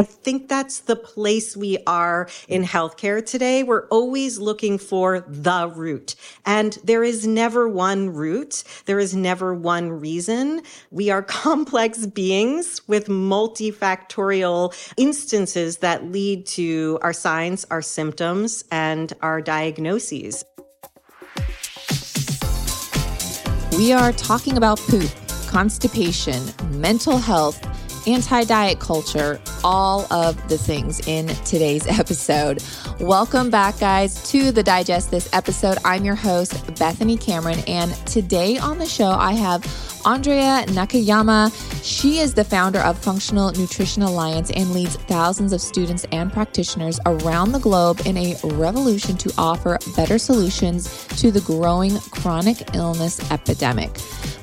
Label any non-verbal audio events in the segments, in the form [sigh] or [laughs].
I think that's the place we are in healthcare today. We're always looking for the root. And there is never one root. There is never one reason. We are [laughs] complex beings with multifactorial instances that lead to our signs, our symptoms, and our diagnoses. We are talking about poop, constipation, mental health, anti diet culture, all of the things in today's [laughs] episode. Welcome back, guys, to the Digest This episode. I'm your host, Bethany Cameron, and today on the show, I have Andrea Nakayama. She is the founder of Functional Nutrition Alliance and leads thousands of students and practitioners around the globe in a revolution to offer better solutions to the growing chronic illness epidemic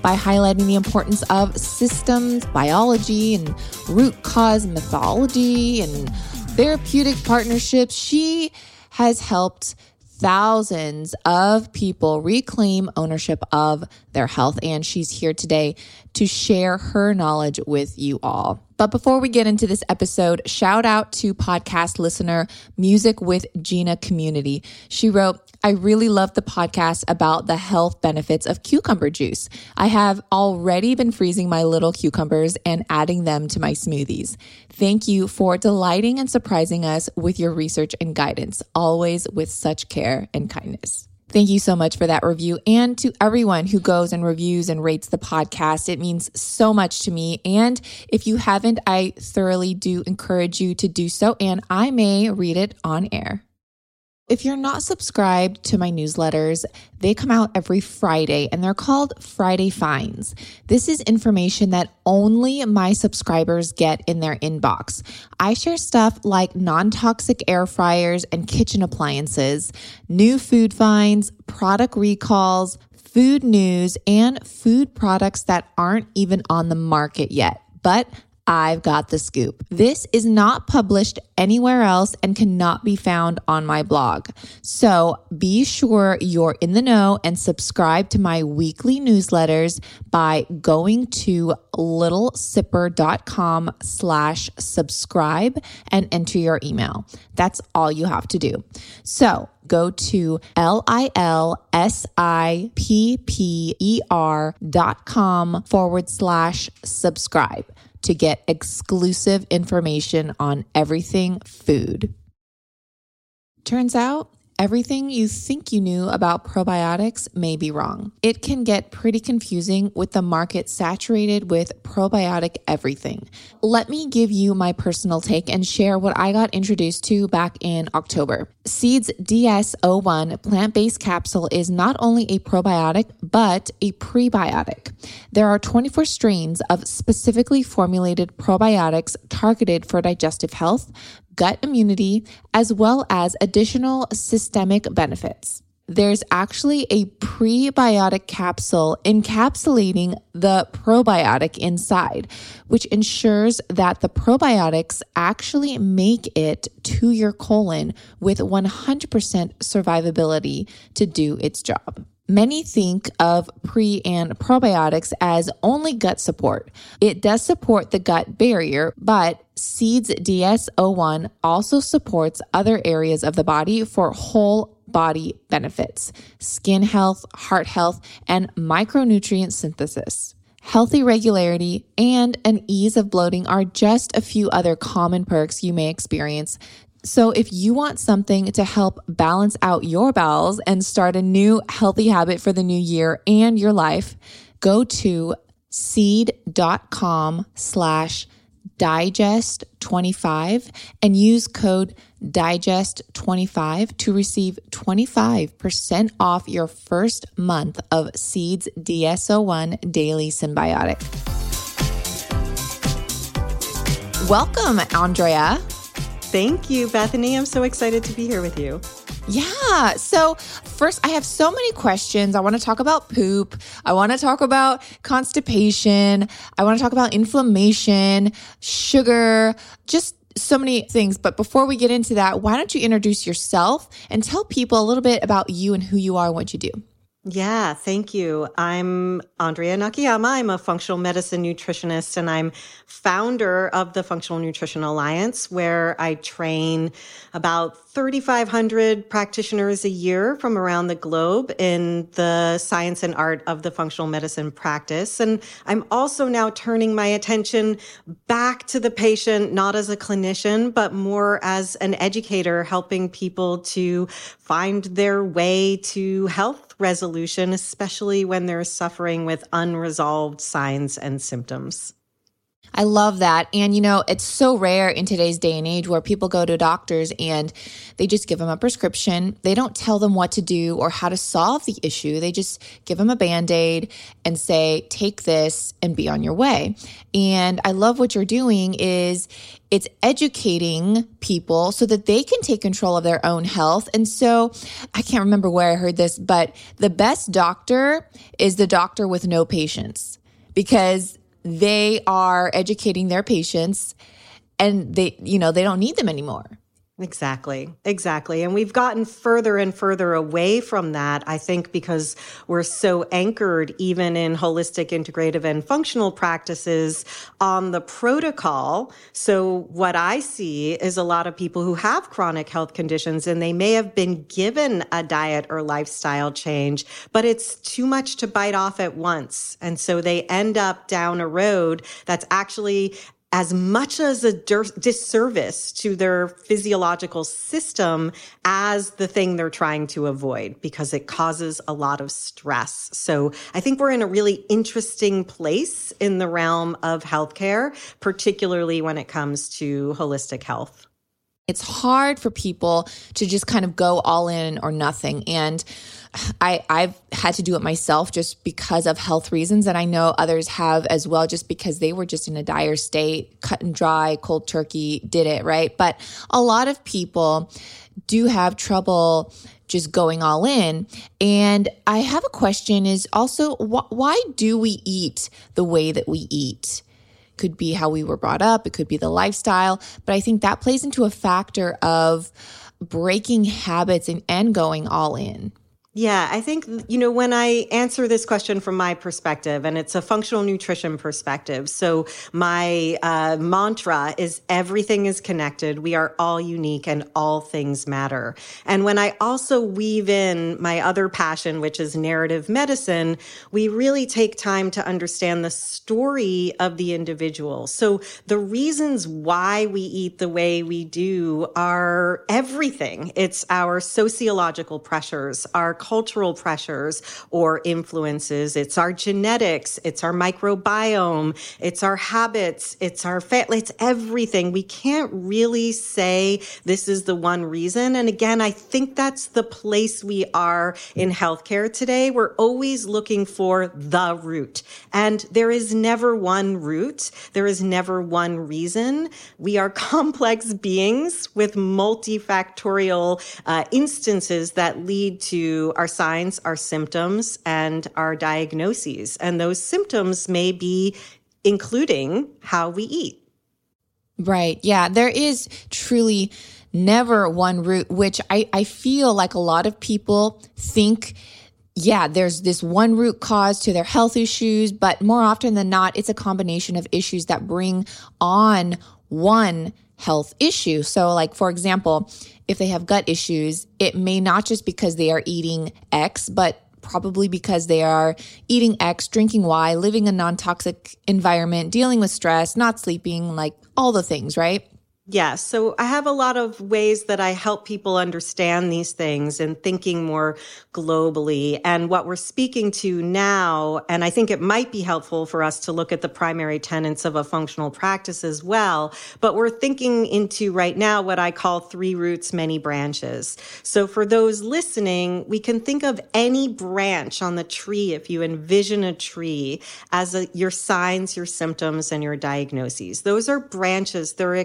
by highlighting the importance of systems, biology, and root cause methodology and therapeutic partnerships. She has helped thousands of people reclaim ownership of their health. And she's here today to share her knowledge with you all. But before we get into this episode, shout out to podcast listener Music with Gina Community. She wrote, I really love the podcast about the health benefits of cucumber juice. I have already been freezing my little cucumbers and adding them to my smoothies. Thank you for delighting and surprising us with your research and guidance, always with such care and kindness. Thank you so much for that review. And to everyone who goes and reviews and rates the podcast, it means so much to me. And if you haven't, I thoroughly do encourage you to do so, and I may read it on air. If you're not subscribed to my newsletters, they come out every Friday and they're called Friday Finds. This is information that only my subscribers get in their inbox. I share stuff like non toxic air fryers and kitchen appliances, new food finds, product recalls, food news, and food products that aren't even on the market yet. But I've got the scoop. This is not published anywhere else and cannot be found on my blog. So be sure you're in the know and subscribe to my weekly newsletters by going to lilsipper.com slash subscribe and enter your email. That's all you have to do. So go to L-I-L-S-I-P-P-E-R dot com forward slash subscribe to get exclusive information on everything food. Turns out, Everything you think you knew about probiotics may be wrong. It can get pretty confusing with the market saturated with probiotic everything. Let me give you my personal take and share what I got introduced to back in October. Seeds DS01 plant based capsule is not only a probiotic, but a prebiotic. There are 24 strains of specifically formulated probiotics targeted for digestive health, gut immunity, as well as additional systemic benefits. There's actually a prebiotic capsule encapsulating the probiotic inside, which ensures that the probiotics actually make it to your colon with 100% survivability to do its job. Many think of pre and probiotics as only gut support. It does support the gut barrier, but Seeds DS01 also supports other areas of the body for whole body benefits, skin health, heart health, and micronutrient synthesis. Healthy regularity and an ease of bloating are just a few other common perks you may experience so, if you want something to help balance out your bowels and start a new healthy habit for the new year and your life, go to seed.com slash digest 25 and use code digest 25 to receive 25% off your first month of seeds DS01 daily synbiotic. Welcome andrea Thank you, Bethany. I'm so excited to be here with you. Yeah. So, first, I have so many questions. I want to talk about poop. I want to talk about constipation. I want to talk about inflammation, sugar, just so many things. But before we get into that, why don't you introduce yourself and tell people a little bit about you and who you are and what you do? Yeah, thank you. I'm Andrea Nakayama. I'm a functional medicine nutritionist and I'm founder of the Functional Nutrition Alliance, where I train about 3,500 practitioners a year from around the globe in the science and art of the functional medicine practice. And I'm also now turning my attention back to the patient, not as a clinician, but more as an educator, helping people to find their way to health resolution, especially when they're suffering with unresolved signs and symptoms. I love that. And you know, it's so rare in today's day and age where people go to doctors and they just give them a prescription. They don't tell them what to do or how to solve the issue. They just give them a band aid and say, take this and be on your way. And I love what you're doing is it's educating people so that they can take control of their own health. And so I can't remember where I heard this, but the best doctor is the doctor with no patients because they are educating their patients and they, you know, they don't need them anymore. Exactly. Exactly. And we've gotten further and further away from that, I think, because we're so anchored even in holistic, integrative, and functional practices on the protocol. So what I see is a lot of people who have chronic health conditions and they may have been given a diet or lifestyle change, but it's too much to bite off at once. And so they end up down a road that's actually as much as a disservice to their physiological system as the thing they're trying to avoid because it causes a lot of stress. So I think we're in a really interesting place in the realm of healthcare, particularly when it comes to holistic health. It's hard for people to just kind of go all in or nothing. And I, I've had to do it myself just because of health reasons. And I know others have as well, just because they were just in a dire state, cut and dry, cold turkey, did it, right? But a lot of people do have trouble just going all in. And I have a question is also wh- why do we eat the way that we eat? could be how we were brought up, it could be the lifestyle, but I think that plays into a factor of breaking habits and, and going all in. Yeah, I think, you know, when I answer this question from my perspective, and it's a functional nutrition perspective. So my uh, mantra is everything is connected. We are all unique and all things matter. And when I also weave in my other passion, which is narrative medicine, we really take time to understand the story of the individual. So the reasons why we eat the way we do are everything. It's our sociological pressures, our cultural pressures or influences. It's our genetics. It's our microbiome. It's our habits. It's our family. It's everything. We can't really say this is the one reason. And again, I think that's the place we are in healthcare today. We're always looking for the root. And there is never one root. There is never one reason. We are [laughs] complex beings with multifactorial uh, instances that lead to our signs, our symptoms, and our diagnoses. And those symptoms may be including how we eat. Right. Yeah. There is truly never one root, which I, I feel like a lot of people think yeah, there's this one root cause to their health issues, but more often than not, it's a combination of issues that bring on one health issue. So, like, for example, if they have gut issues, it may not just because they are eating X, but probably because they are eating X, drinking Y, living a non toxic environment, dealing with stress, not sleeping, like all the things, right? Yeah, so I have a lot of ways that I help people understand these things and thinking more globally. And what we're speaking to now, and I think it might be helpful for us to look at the primary tenets of a functional practice as well. But we're thinking into right now what I call three roots, many branches. So for those listening, we can think of any branch on the tree, if you envision a tree, as a, your signs, your symptoms, and your diagnoses. Those are branches. They're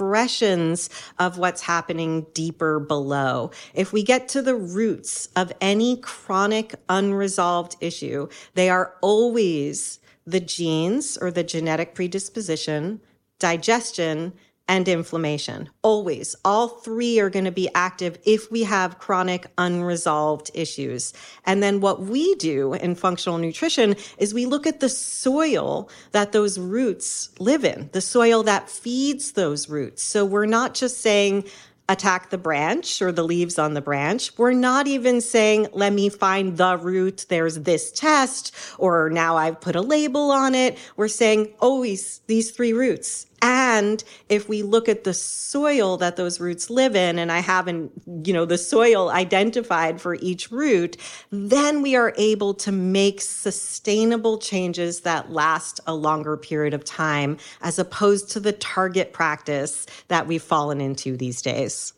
expressions of what's happening deeper below. If we get to the roots of any chronic unresolved issue, they are always the genes or the genetic predisposition, digestion, and inflammation. Always. All three are going to be active if we have chronic unresolved issues. And then what we do in functional nutrition is we look at the soil that those roots live in, the soil that feeds those roots. So we're not just saying, attack the branch or the leaves on the branch. We're not even saying, let me find the root. There's this test, or now I've put a label on it. We're saying always these three roots. And if we look at the soil that those roots live in, and I haven't, you know, the soil identified for each root, then we are able to make sustainable changes that last a longer period of time, as opposed to the target practice that we've fallen into these days.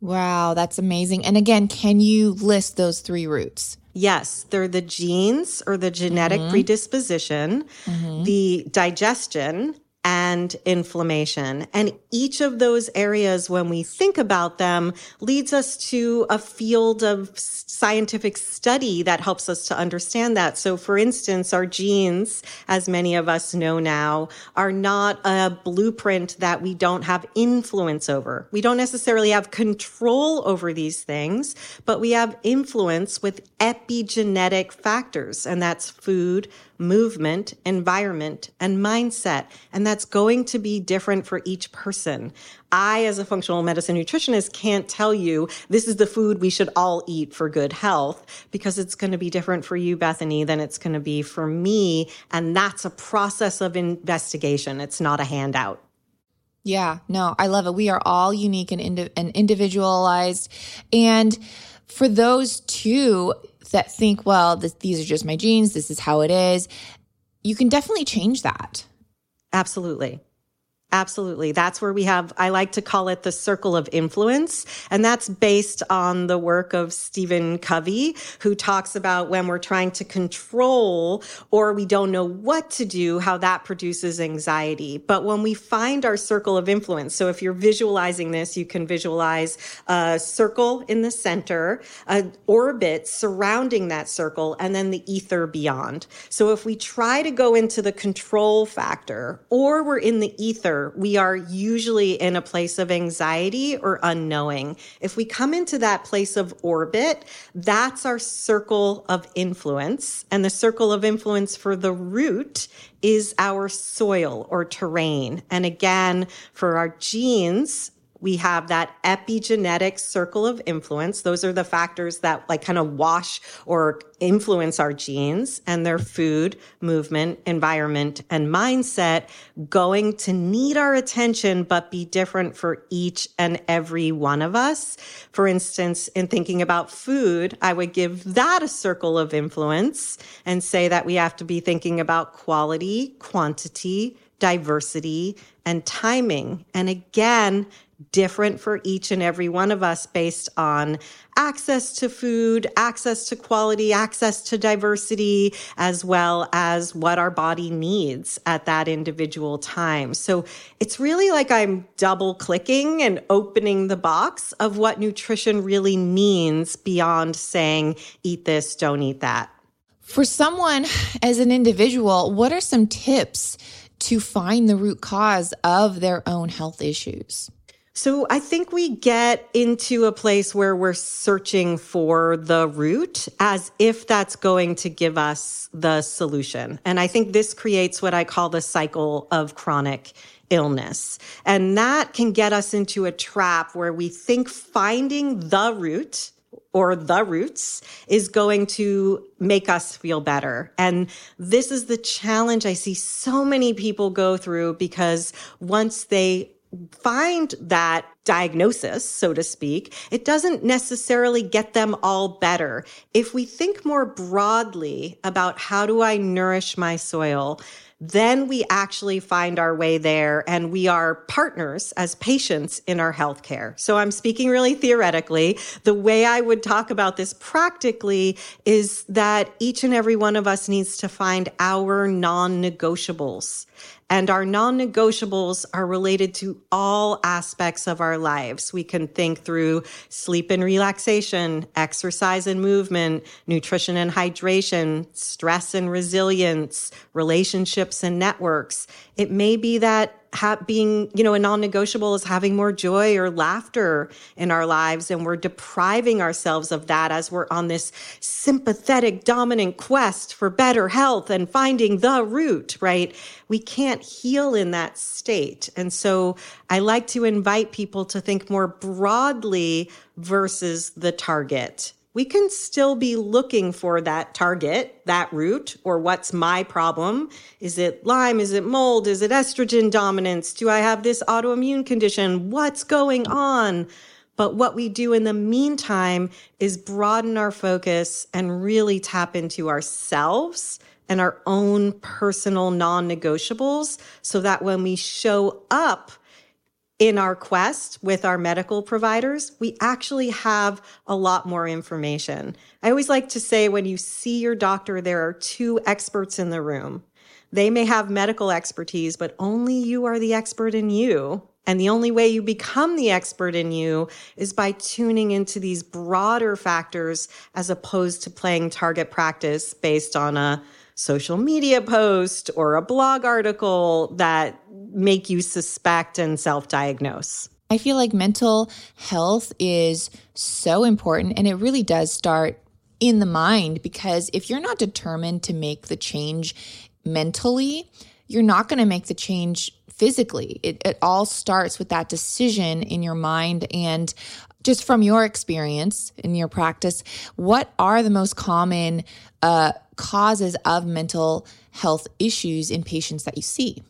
Wow, that's amazing. And again, can you list those three roots? Yes, they're the genes or the genetic mm-hmm. predisposition, mm-hmm. the digestion, and inflammation. And each of those areas, when we think about them, leads us to a field of scientific study that helps us to understand that. So, for instance, our genes, as many of us know now, are not a blueprint that we don't have influence over. We don't necessarily have control over these things, but we have influence with epigenetic factors, and that's food, movement, environment, and mindset. And that's going to be different for each person. I, as a functional medicine nutritionist, can't tell you this is the food we should all eat for good health because it's going to be different for you, Bethany, than it's going to be for me. And that's a process of investigation. It's not a handout. Yeah, no, I love it. We are all unique and, indi- and individualized. And for those two, that think, well, this, these are just my genes, this is how it is, you can definitely change that. Absolutely. Absolutely. That's where we have, I like to call it the circle of influence. And that's based on the work of Stephen Covey, who talks about when we're trying to control or we don't know what to do, how that produces anxiety. But when we find our circle of influence, so if you're visualizing this, you can visualize a circle in the center, an orbit surrounding that circle, and then the ether beyond. So if we try to go into the control factor or we're in the ether, we are usually in a place of anxiety or unknowing. If we come into that place of orbit, that's our circle of influence. And the circle of influence for the root is our soil or terrain. And again, for our genes, we have that epigenetic circle of influence. Those are the factors that like kind of wash or influence our genes and their food, movement, environment, and mindset going to need our attention, but be different for each and every one of us. For instance, in thinking about food, I would give that a circle of influence and say that we have to be thinking about quality, quantity, diversity, and timing. And again, different for each and every one of us based on access to food, access to quality, access to diversity, as well as what our body needs at that individual time. So it's really like I'm double clicking and opening the box of what nutrition really means beyond saying, eat this, don't eat that. For someone as an individual, what are some tips to find the root cause of their own health issues? So I think we get into a place where we're searching for the root as if that's going to give us the solution. And I think this creates what I call the cycle of chronic illness. And that can get us into a trap where we think finding the root or the roots is going to make us feel better. And this is the challenge I see so many people go through because once they find that diagnosis, so to speak, it doesn't necessarily get them all better. If we think more broadly about how do I nourish my soil, then we actually find our way there and we are partners as patients in our healthcare. So I'm speaking really theoretically. The way I would talk about this practically is that each and every one of us needs to find our non negotiables. And our non negotiables are related to all aspects of our lives. We can think through sleep and relaxation, exercise and movement, nutrition and hydration, stress and resilience, relationships and networks. It may be that ha- being, you know, a non negotiable is having more joy or laughter in our lives. And we're depriving ourselves of that as we're on this sympathetic, dominant quest for better health and finding the root, right? We can't heal in that state. And so I like to invite people to think more broadly versus the target we can still be looking for that target, that root, or what's my problem? Is it Lyme? Is it mold? Is it estrogen dominance? Do I have this autoimmune condition? What's going on? But what we do in the meantime is broaden our focus and really tap into ourselves and our own personal non negotiables so that when we show up in our quest with our medical providers, we actually have a lot more information. I always like to say when you see your doctor, there are two experts in the room. They may have medical expertise, but only you are the expert in you. And the only way you become the expert in you is by tuning into these broader factors as opposed to playing target practice based on a social media post or a blog article that make you suspect and self diagnose. I feel like mental health is so important and it really does start in the mind because if you're not determined to make the change mentally, you're not going to make the change physically. It, it all starts with that decision in your mind. And just from your experience in your practice, what are the most common uh, causes of mental health issues in patients that you see?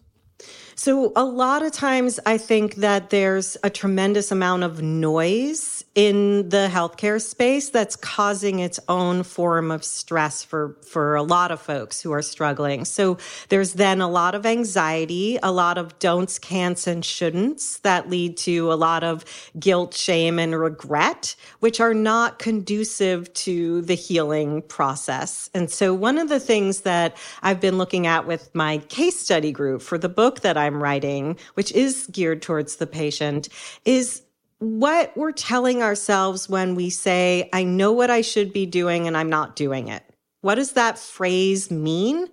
So, a lot of times I think that there's a tremendous amount of noise in the healthcare space that's causing its own form of stress for, for a lot of folks who are struggling. So, there's then a lot of anxiety, a lot of don'ts, can'ts, and shouldn'ts that lead to a lot of guilt, shame, and regret, which are not conducive to the healing process. And so, one of the things that I've been looking at with my case study group for the book that I I'm writing, which is geared towards the patient, is what we're telling ourselves when we say, I know what I should be doing and I'm not doing it. What does that phrase mean?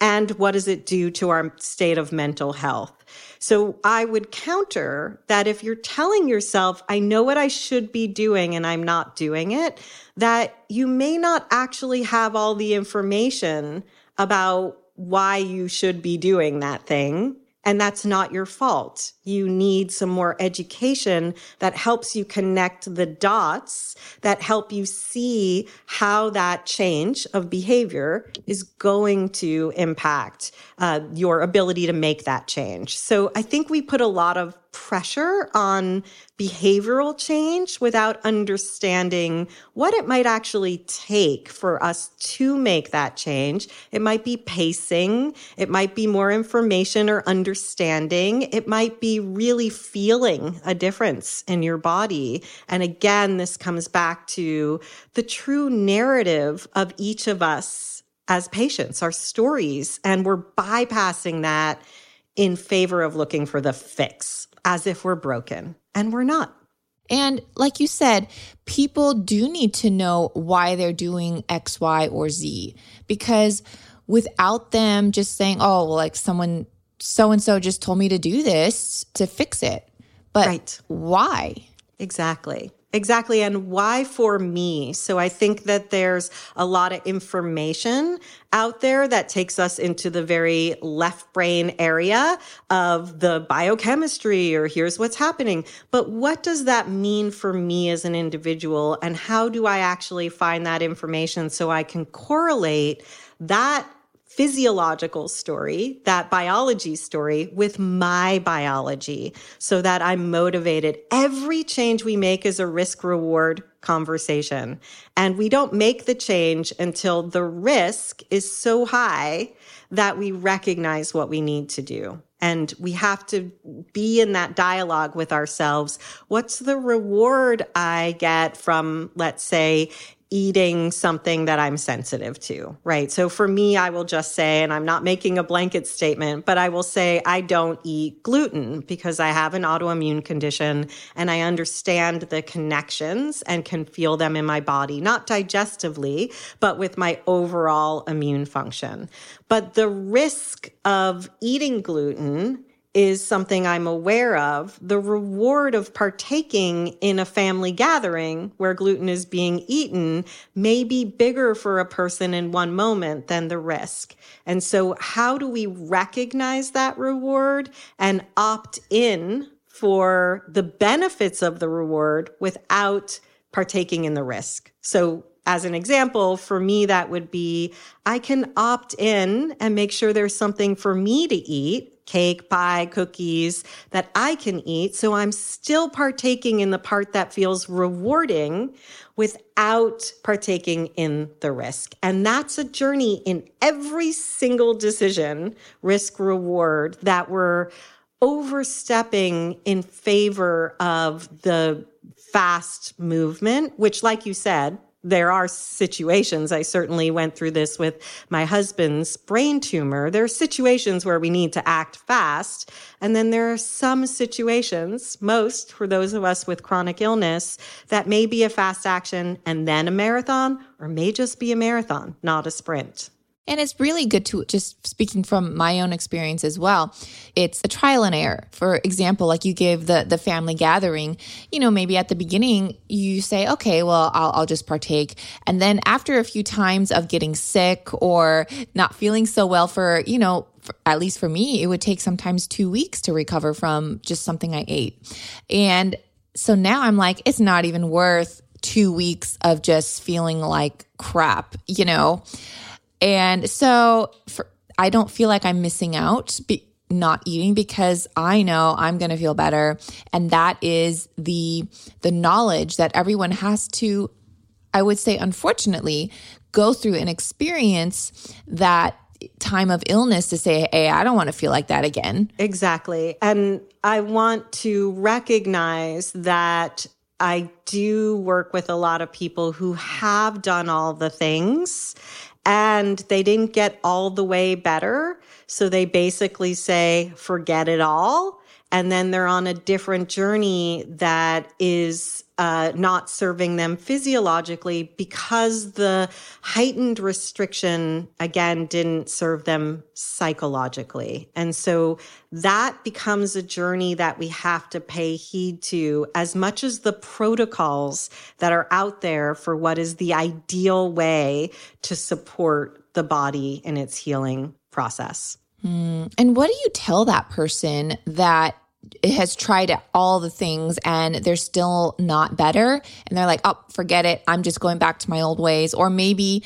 And what does it do to our state of mental health? So I would counter that if you're telling yourself, I know what I should be doing and I'm not doing it, that you may not actually have all the information about why you should be doing that thing and that's not your fault. You need some more education that helps you connect the dots that help you see how that change of behavior is going to impact uh, your ability to make that change. So I think we put a lot of pressure on behavioral change without understanding what it might actually take for us to make that change. It might be pacing. It might be more information or understanding. It might be really feeling a difference in your body. And again, this comes back to the true narrative of each of us as patients, our stories. And we're bypassing that in favor of looking for the fix as if we're broken, and we're not. And like you said, people do need to know why they're doing X, Y, or Z because without them just saying, oh, well, like someone so and so just told me to do this to fix it. But right. why? Exactly. Exactly. And why for me? So I think that there's a lot of information out there that takes us into the very left brain area of the biochemistry or here's what's happening. But what does that mean for me as an individual? And how do I actually find that information so I can correlate that physiological story, that biology story with my biology so that I'm motivated. Every change we make is a risk reward conversation. And we don't make the change until the risk is so high that we recognize what we need to do. And we have to be in that dialogue with ourselves. What's the reward I get from, let's say, eating something that I'm sensitive to, right? So for me, I will just say, and I'm not making a blanket statement, but I will say I don't eat gluten because I have an autoimmune condition and I understand the connections and can feel them in my body, not digestively, but with my overall immune function. But the risk of eating gluten is something I'm aware of, the reward of partaking in a family gathering where gluten is being eaten may be bigger for a person in one moment than the risk. And so, how do we recognize that reward and opt in for the benefits of the reward without partaking in the risk? So, as an example, for me, that would be I can opt in and make sure there's something for me to eat cake, pie, cookies that I can eat. So I'm still partaking in the part that feels rewarding without partaking in the risk. And that's a journey in every single decision, risk reward, that we're overstepping in favor of the fast movement, which, like you said, there are situations, I certainly went through this with my husband's brain tumor. There are situations where we need to act fast. And then there are some situations, most for those of us with chronic illness, that may be a fast action and then a marathon, or may just be a marathon, not a sprint. And it's really good to just speaking from my own experience as well. It's a trial and error. For example, like you gave the the family gathering, you know, maybe at the beginning you say, okay, well, I'll, I'll just partake. And then after a few times of getting sick or not feeling so well for, you know, at least for me, it would take sometimes two weeks to recover from just something I ate. And so now I'm like, it's not even worth two weeks of just feeling like crap, you know? And so for, I don't feel like I'm missing out. Be, not eating because I know I'm going to feel better and that is the the knowledge that everyone has to I would say unfortunately go through an experience that time of illness to say hey I don't want to feel like that again. Exactly. And I want to recognize that I do work with a lot of people who have done all the things and they didn't get all the way better. So they basically say, forget it all. And then they're on a different journey that is uh, not serving them physiologically because the heightened restriction, again, didn't serve them psychologically. And so that becomes a journey that we have to pay heed to as much as the protocols that are out there for what is the ideal way to support the body in its healing process. Mm. And what do you tell that person that has tried all the things and they're still not better and they're like, "Oh, forget it. I'm just going back to my old ways." Or maybe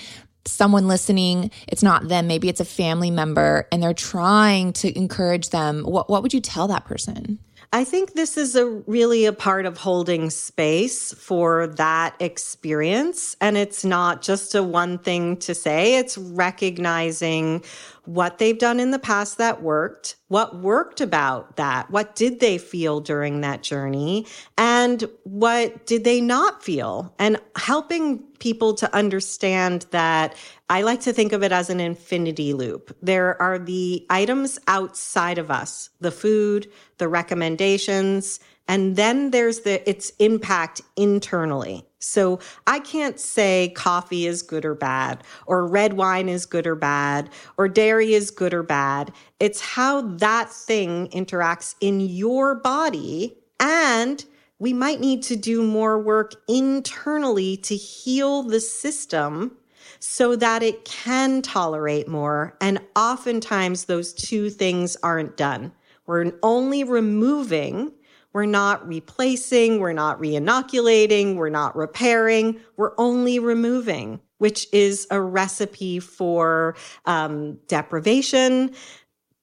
someone listening, it's not them, maybe it's a family member and they're trying to encourage them. What what would you tell that person? I think this is a really a part of holding space for that experience. And it's not just a one thing to say, it's recognizing what they've done in the past that worked, what worked about that, what did they feel during that journey, and what did they not feel, and helping people to understand that I like to think of it as an infinity loop. There are the items outside of us, the food, the recommendations, and then there's the its impact internally. So I can't say coffee is good or bad, or red wine is good or bad, or dairy is good or bad. It's how that thing interacts in your body. And we might need to do more work internally to heal the system so that it can tolerate more. And oftentimes those two things aren't done. We're only removing we're not replacing, we're not reinoculating, we're not repairing, we're only removing, which is a recipe for um, deprivation,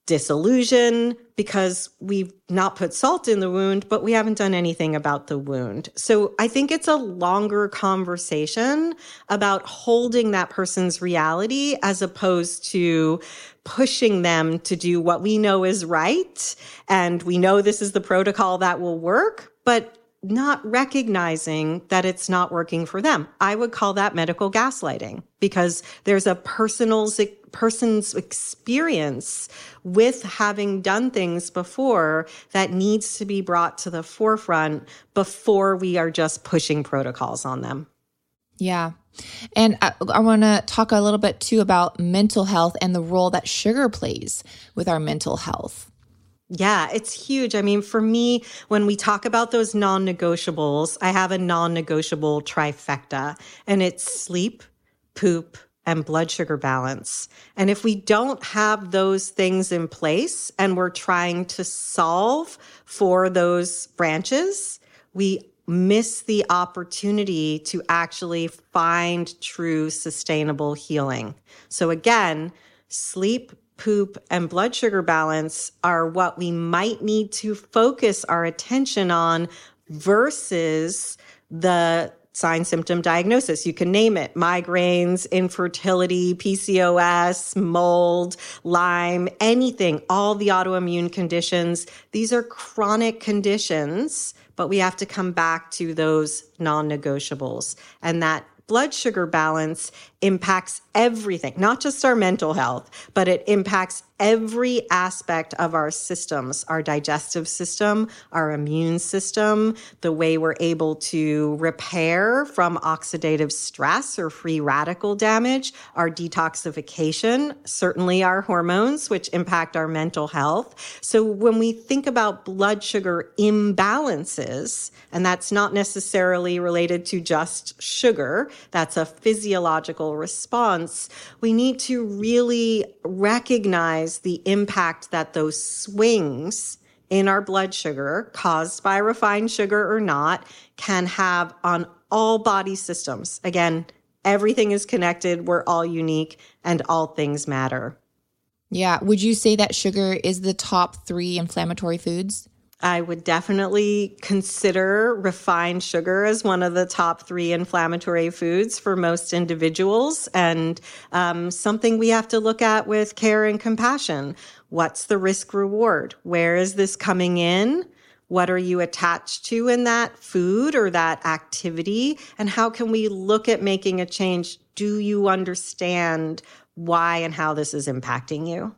disillusion, because we've not put salt in the wound, but we haven't done anything about the wound. So I think it's a longer conversation about holding that person's reality as opposed to pushing them to do what we know is right. And we know this is the protocol that will work, but not recognizing that it's not working for them. I would call that medical gaslighting because there's a personal person's experience with having done things before that needs to be brought to the forefront before we are just pushing protocols on them. Yeah. And I, I want to talk a little bit too about mental health and the role that sugar plays with our mental health. Yeah, it's huge. I mean, for me, when we talk about those non negotiables, I have a non negotiable trifecta, and it's sleep, poop, and blood sugar balance. And if we don't have those things in place and we're trying to solve for those branches, we miss the opportunity to actually find true sustainable healing. So again, sleep, poop, and blood sugar balance are what we might need to focus our attention on versus the sign symptom diagnosis. You can name it migraines, infertility, PCOS, mold, Lyme, anything, all the autoimmune conditions. These are chronic conditions, but we have to come back to those non negotiables. And that blood sugar balance impacts everything, not just our mental health, but it impacts every aspect of our systems our digestive system, our immune system, the way we're able to repair from oxidative stress or free radical damage, our detoxification, certainly our hormones, which impact our mental health. So when we think about blood sugar imbalances, and that's not necessarily related to just sugar, that's a physiological response, we need to really recognize the impact that those swings in our blood sugar, caused by refined sugar or not, can have on all body systems. Again, everything is connected, we're all unique, and all things matter. Yeah. Would you say that sugar is the top three inflammatory foods? I would definitely consider refined sugar as one of the top three inflammatory foods for most individuals and um, something we have to look at with care and compassion. What's the risk reward? Where is this coming in? What are you attached to in that food or that activity? And how can we look at making a change? Do you understand why and how this is impacting you?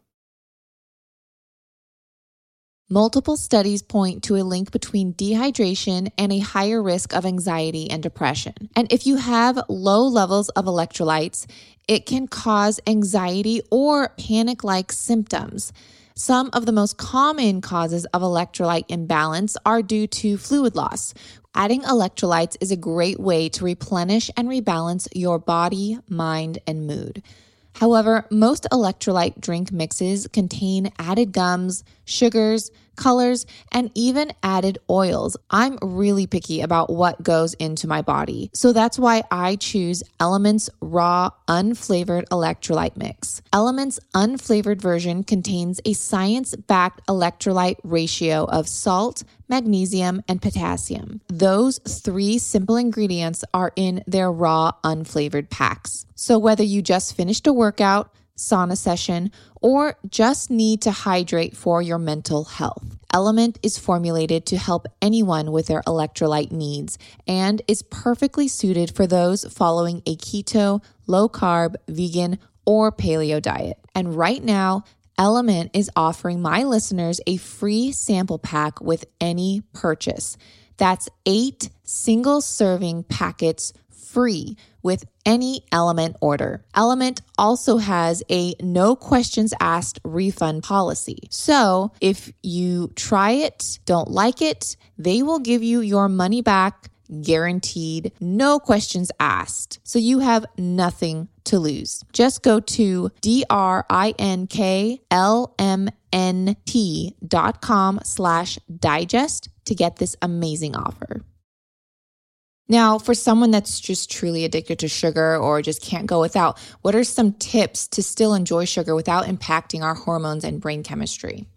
Multiple studies point to a link between dehydration and a higher risk of anxiety and depression. And if you have low levels of electrolytes, it can cause anxiety or panic like symptoms. Some of the most common causes of electrolyte imbalance are due to fluid loss. Adding electrolytes is a great way to replenish and rebalance your body, mind, and mood. However, most electrolyte drink mixes contain added gums, sugars, colors, and even added oils. I'm really picky about what goes into my body. So that's why I choose LMNT's Raw Unflavored Electrolyte Mix. LMNT's Unflavored version contains a science backed electrolyte ratio of salt, magnesium, and potassium. Those three simple ingredients are in their raw, unflavored packs. So whether you just finished a workout, sauna session, or just need to hydrate for your mental health. LMNT is formulated to help anyone with their electrolyte needs and is perfectly suited for those following a keto, low carb, vegan, or paleo diet. And right now, LMNT is offering my listeners a free sample pack with any purchase. That's eight single serving packets free with any LMNT order. LMNT also has a no questions asked refund policy. So if you try it, don't like it, they will give you your money back guaranteed, no questions asked. So you have nothing to lose. Just go to D-R-I-N-K-L-M-N-T dot com slash digest to get this amazing offer. Now, for someone that's just truly addicted to sugar or just can't go without, what are some tips to still enjoy sugar without impacting our hormones and brain chemistry?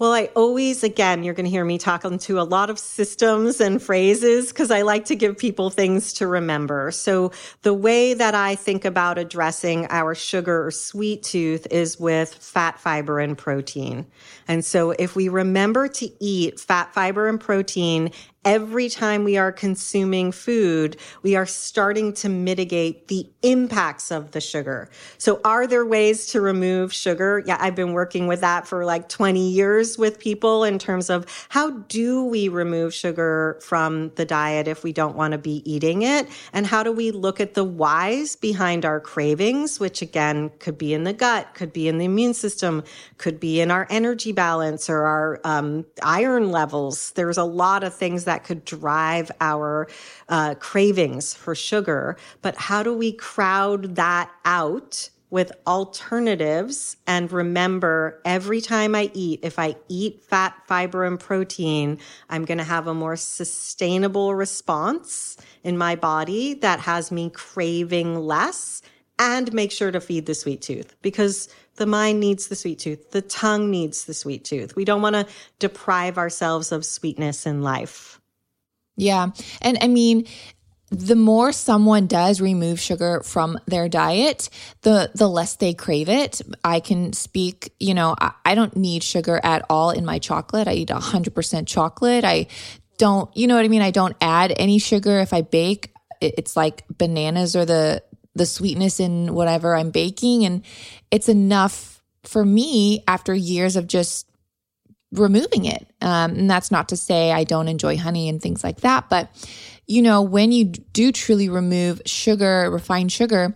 Well, I always, again, you're going to hear me talking to a lot of systems and phrases because I like to give people things to remember. So the way that I think about addressing our sugar or sweet tooth is with fat, fiber, and protein. And so if we remember to eat fat, fiber, and protein every time we are consuming food, we are starting to mitigate the impacts of the sugar. So are there ways to remove sugar? Yeah, I've been working with that for like 20 years with people in terms of how do we remove sugar from the diet if we don't want to be eating it? And how do we look at the whys behind our cravings, which again could be in the gut, could be in the immune system, could be in our energy balance or our um, iron levels. There's a lot of things that could drive our uh, cravings for sugar. But how do we crowd that out? with alternatives and remember every time I eat, if I eat fat, fiber, and protein, I'm going to have a more sustainable response in my body that has me craving less and make sure to feed the sweet tooth because the mind needs the sweet tooth. The tongue needs the sweet tooth. We don't want to deprive ourselves of sweetness in life. Yeah. And I mean, the more someone does remove sugar from their diet, the the less they crave it. I can speak, you know, I, I don't need sugar at all in my chocolate. I eat 100% chocolate. I don't, you know what I mean? I don't add any sugar if I bake. It's like bananas or the the sweetness in whatever I'm baking and it's enough for me after years of just removing it. Um, and that's not to say I don't enjoy honey and things like that. But, you know, when you do truly remove sugar, refined sugar,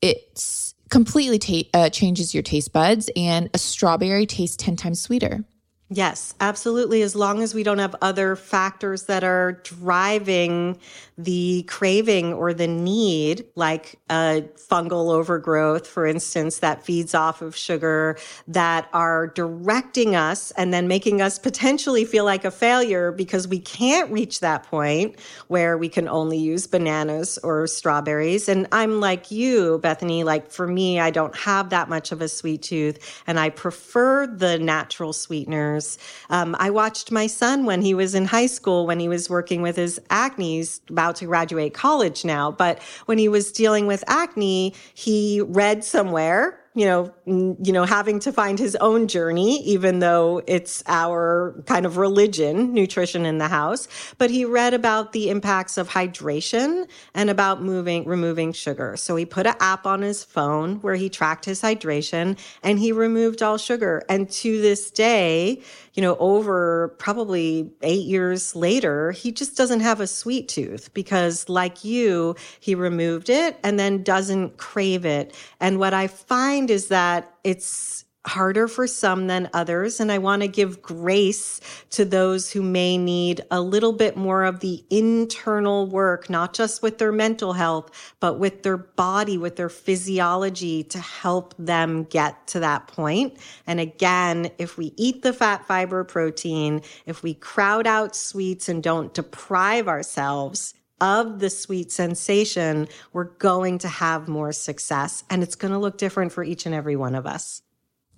it's completely ta- uh, changes your taste buds and a strawberry tastes 10 times sweeter. Yes, absolutely. As long as we don't have other factors that are driving the craving or the need, like fungal overgrowth, for instance, that feeds off of sugar, that are directing us and then making us potentially feel like a failure because we can't reach that point where we can only use bananas or strawberries. And I'm like you, Bethany, like for me, I don't have that much of a sweet tooth and I prefer the natural sweeteners. Um, I watched my son when he was in high school, when he was working with his acne He's about to graduate college now, but when he was dealing with acne, he read somewhere you know, you know, having to find his own journey, even though it's our kind of religion, nutrition in the house. But he read about the impacts of hydration and about moving, removing sugar. So he put an app on his phone where he tracked his hydration and he removed all sugar. And to this day, you know, over probably eight years later, he just doesn't have a sweet tooth because like you, he removed it and then doesn't crave it. And what I find is that it's harder for some than others. And I want to give grace to those who may need a little bit more of the internal work, not just with their mental health, but with their body, with their physiology to help them get to that point. And again, if we eat the fat, fiber, protein, if we crowd out sweets and don't deprive ourselves, of the sweet sensation, we're going to have more success and it's going to look different for each and every one of us.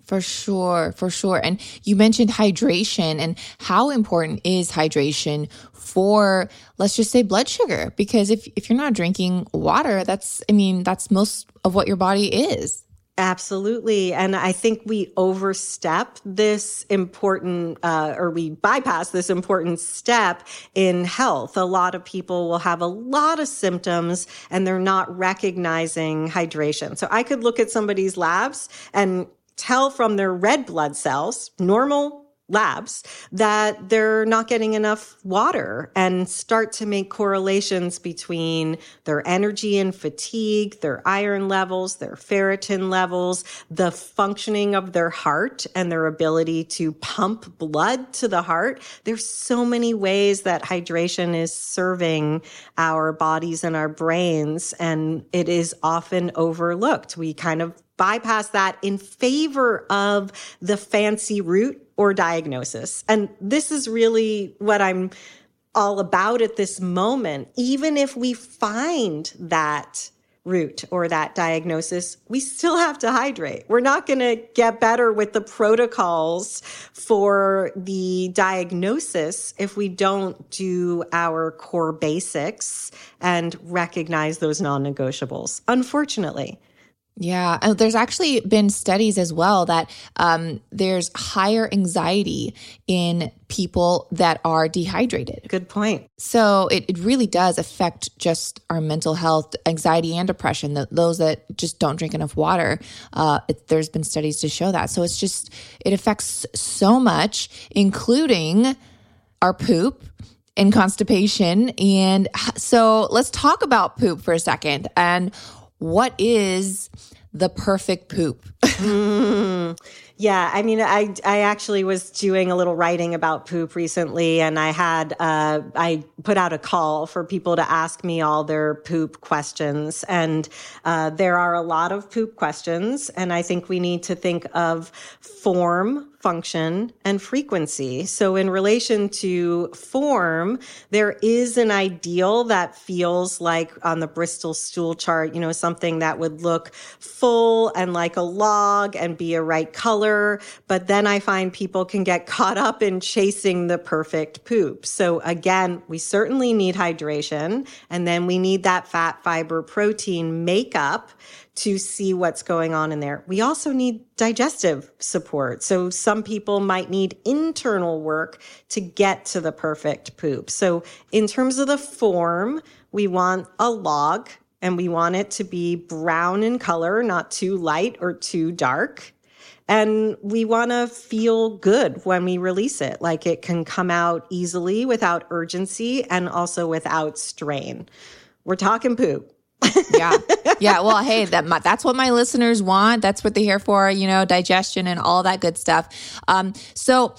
For sure, for sure. And you mentioned hydration and how important is hydration for, let's just say blood sugar? Because if, if you're not drinking water, that's, I mean, that's most of what your body is. Absolutely. And I think we overstep this important, uh, or we bypass this important step in health. A lot of people will have a lot of symptoms and they're not recognizing hydration. So I could look at somebody's labs and tell from their red blood cells, normal labs, that they're not getting enough water and start to make correlations between their energy and fatigue, their iron levels, their ferritin levels, the functioning of their heart and their ability to pump blood to the heart. There's so many ways that hydration is serving our bodies and our brains, and it is often overlooked. We kind of bypass that in favor of the fancy root or diagnosis. And this is really what I'm all about at this moment. Even if we find that root or that diagnosis, we still have to hydrate. We're not going to get better with the protocols for the diagnosis if we don't do our core basics and recognize those non negotiables, unfortunately. Yeah, and there's actually been studies as well that um, there's higher anxiety in people that are dehydrated. Good point. So it, it really does affect just our mental health, anxiety, and depression. The, those that just don't drink enough water, uh, it, there's been studies to show that. So it's just, it affects so much, including our poop and constipation. And so let's talk about poop for a second. And what is the perfect poop? mm, yeah, I mean, I I actually was doing a little writing about poop recently, and I had uh, I put out a call for people to ask me all their poop questions, and uh, there are a lot of poop questions, and I think we need to think of form function, and frequency. So, in relation to form, there is an ideal that feels like on the Bristol stool chart, you know, something that would look full and like a log and be a right color. But then I find people can get caught up in chasing the perfect poop. So, again, we certainly need hydration, and then we need that fat, fiber, protein makeup to see what's going on in there. We also need digestive support. So some people might need internal work to get to the perfect poop. So in terms of the form, we want a log and we want it to be brown in color, not too light or too dark. And we want to feel good when we release it, like it can come out easily without urgency and also without strain. We're talking poop yeah. Yeah. Well, hey, that that's what my listeners want. That's what they're here for, you know, digestion and all that good stuff. Um, so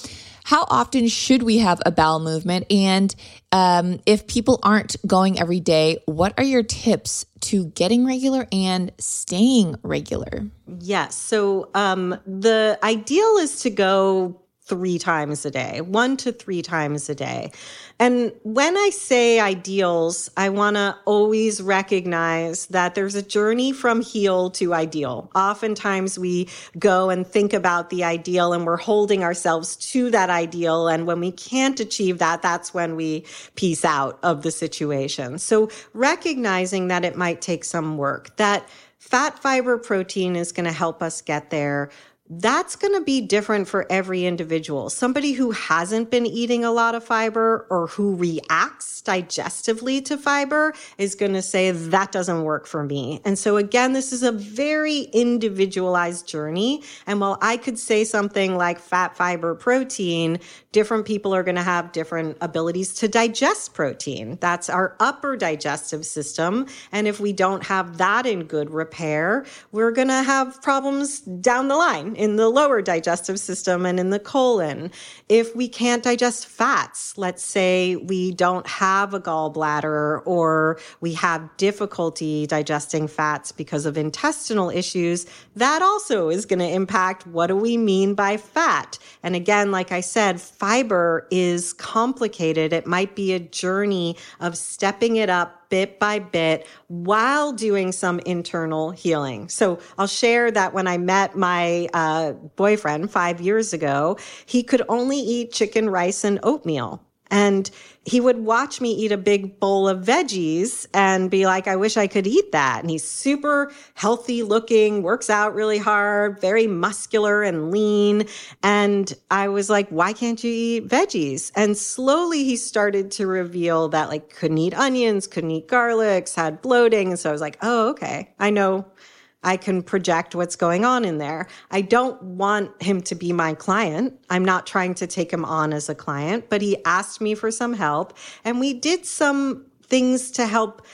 how often should we have a bowel movement? And um, if people aren't going every day, what are your tips to getting regular and staying regular? Yes. So um, the ideal is to go three times a day, one to three times a day. And when I say ideals, I want to always recognize that there's a journey from heal to ideal. Oftentimes we go and think about the ideal and we're holding ourselves to that ideal. And when we can't achieve that, that's when we peace out of the situation. So recognizing that it might take some work, that fat fiber protein is going to help us get there that's going to be different for every individual. Somebody who hasn't been eating a lot of fiber or who reacts digestively to fiber is going to say that doesn't work for me. And so again, this is a very individualized journey. And while I could say something like fat, fiber, protein, different people are going to have different abilities to digest protein. That's our upper digestive system. And if we don't have that in good repair, we're going to have problems down the line in the lower digestive system and in the colon. If we can't digest fats, let's say we don't have a gallbladder or we have difficulty digesting fats because of intestinal issues, that also is going to impact what do we mean by fat. And again, like I said, fiber is complicated. It might be a journey of stepping it up bit by bit while doing some internal healing. So I'll share that when I met my uh, boyfriend five years ago, he could only eat chicken, rice, and oatmeal. And he would watch me eat a big bowl of veggies and be like, I wish I could eat that. And he's super healthy looking, works out really hard, very muscular and lean. And I was like, why can't you eat veggies? And slowly he started to reveal that like couldn't eat onions, couldn't eat garlics, had bloating. And so I was like, oh, okay. I know I can project what's going on in there. I don't want him to be my client. I'm not trying to take him on as a client, but he asked me for some help and we did some things to help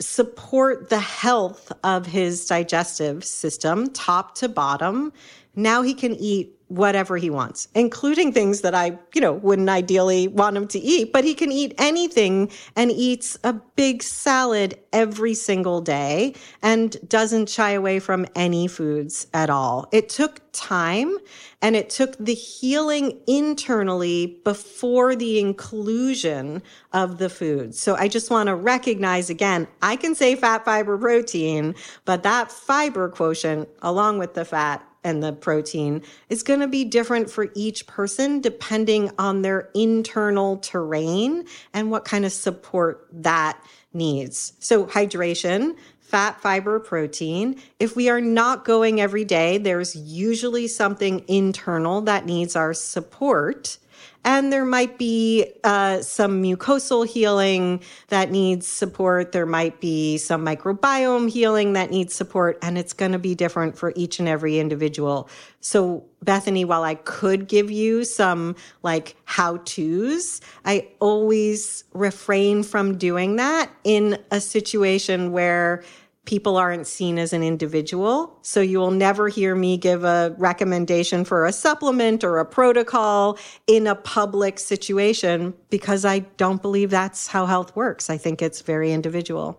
support the health of his digestive system, top to bottom. Now he can eat whatever he wants, including things that I, you know, wouldn't ideally want him to eat, but he can eat anything and eats a big salad every single day and doesn't shy away from any foods at all. It took time and it took the healing internally before the inclusion of the food. So I just want to recognize again, I can say fat, fiber, protein, but that fiber quotient along with the fat and the protein is going to be different for each person depending on their internal terrain and what kind of support that needs. So hydration, fat, fiber, protein. If we are not going every day, there's usually something internal that needs our support. And there might be uh, some mucosal healing that needs support. There might be some microbiome healing that needs support. And it's going to be different for each and every individual. So, Bethany, while I could give you some like how to's, I always refrain from doing that in a situation where people aren't seen as an individual. So you will never hear me give a recommendation for a supplement or a protocol in a public situation because I don't believe that's how health works. I think it's very individual.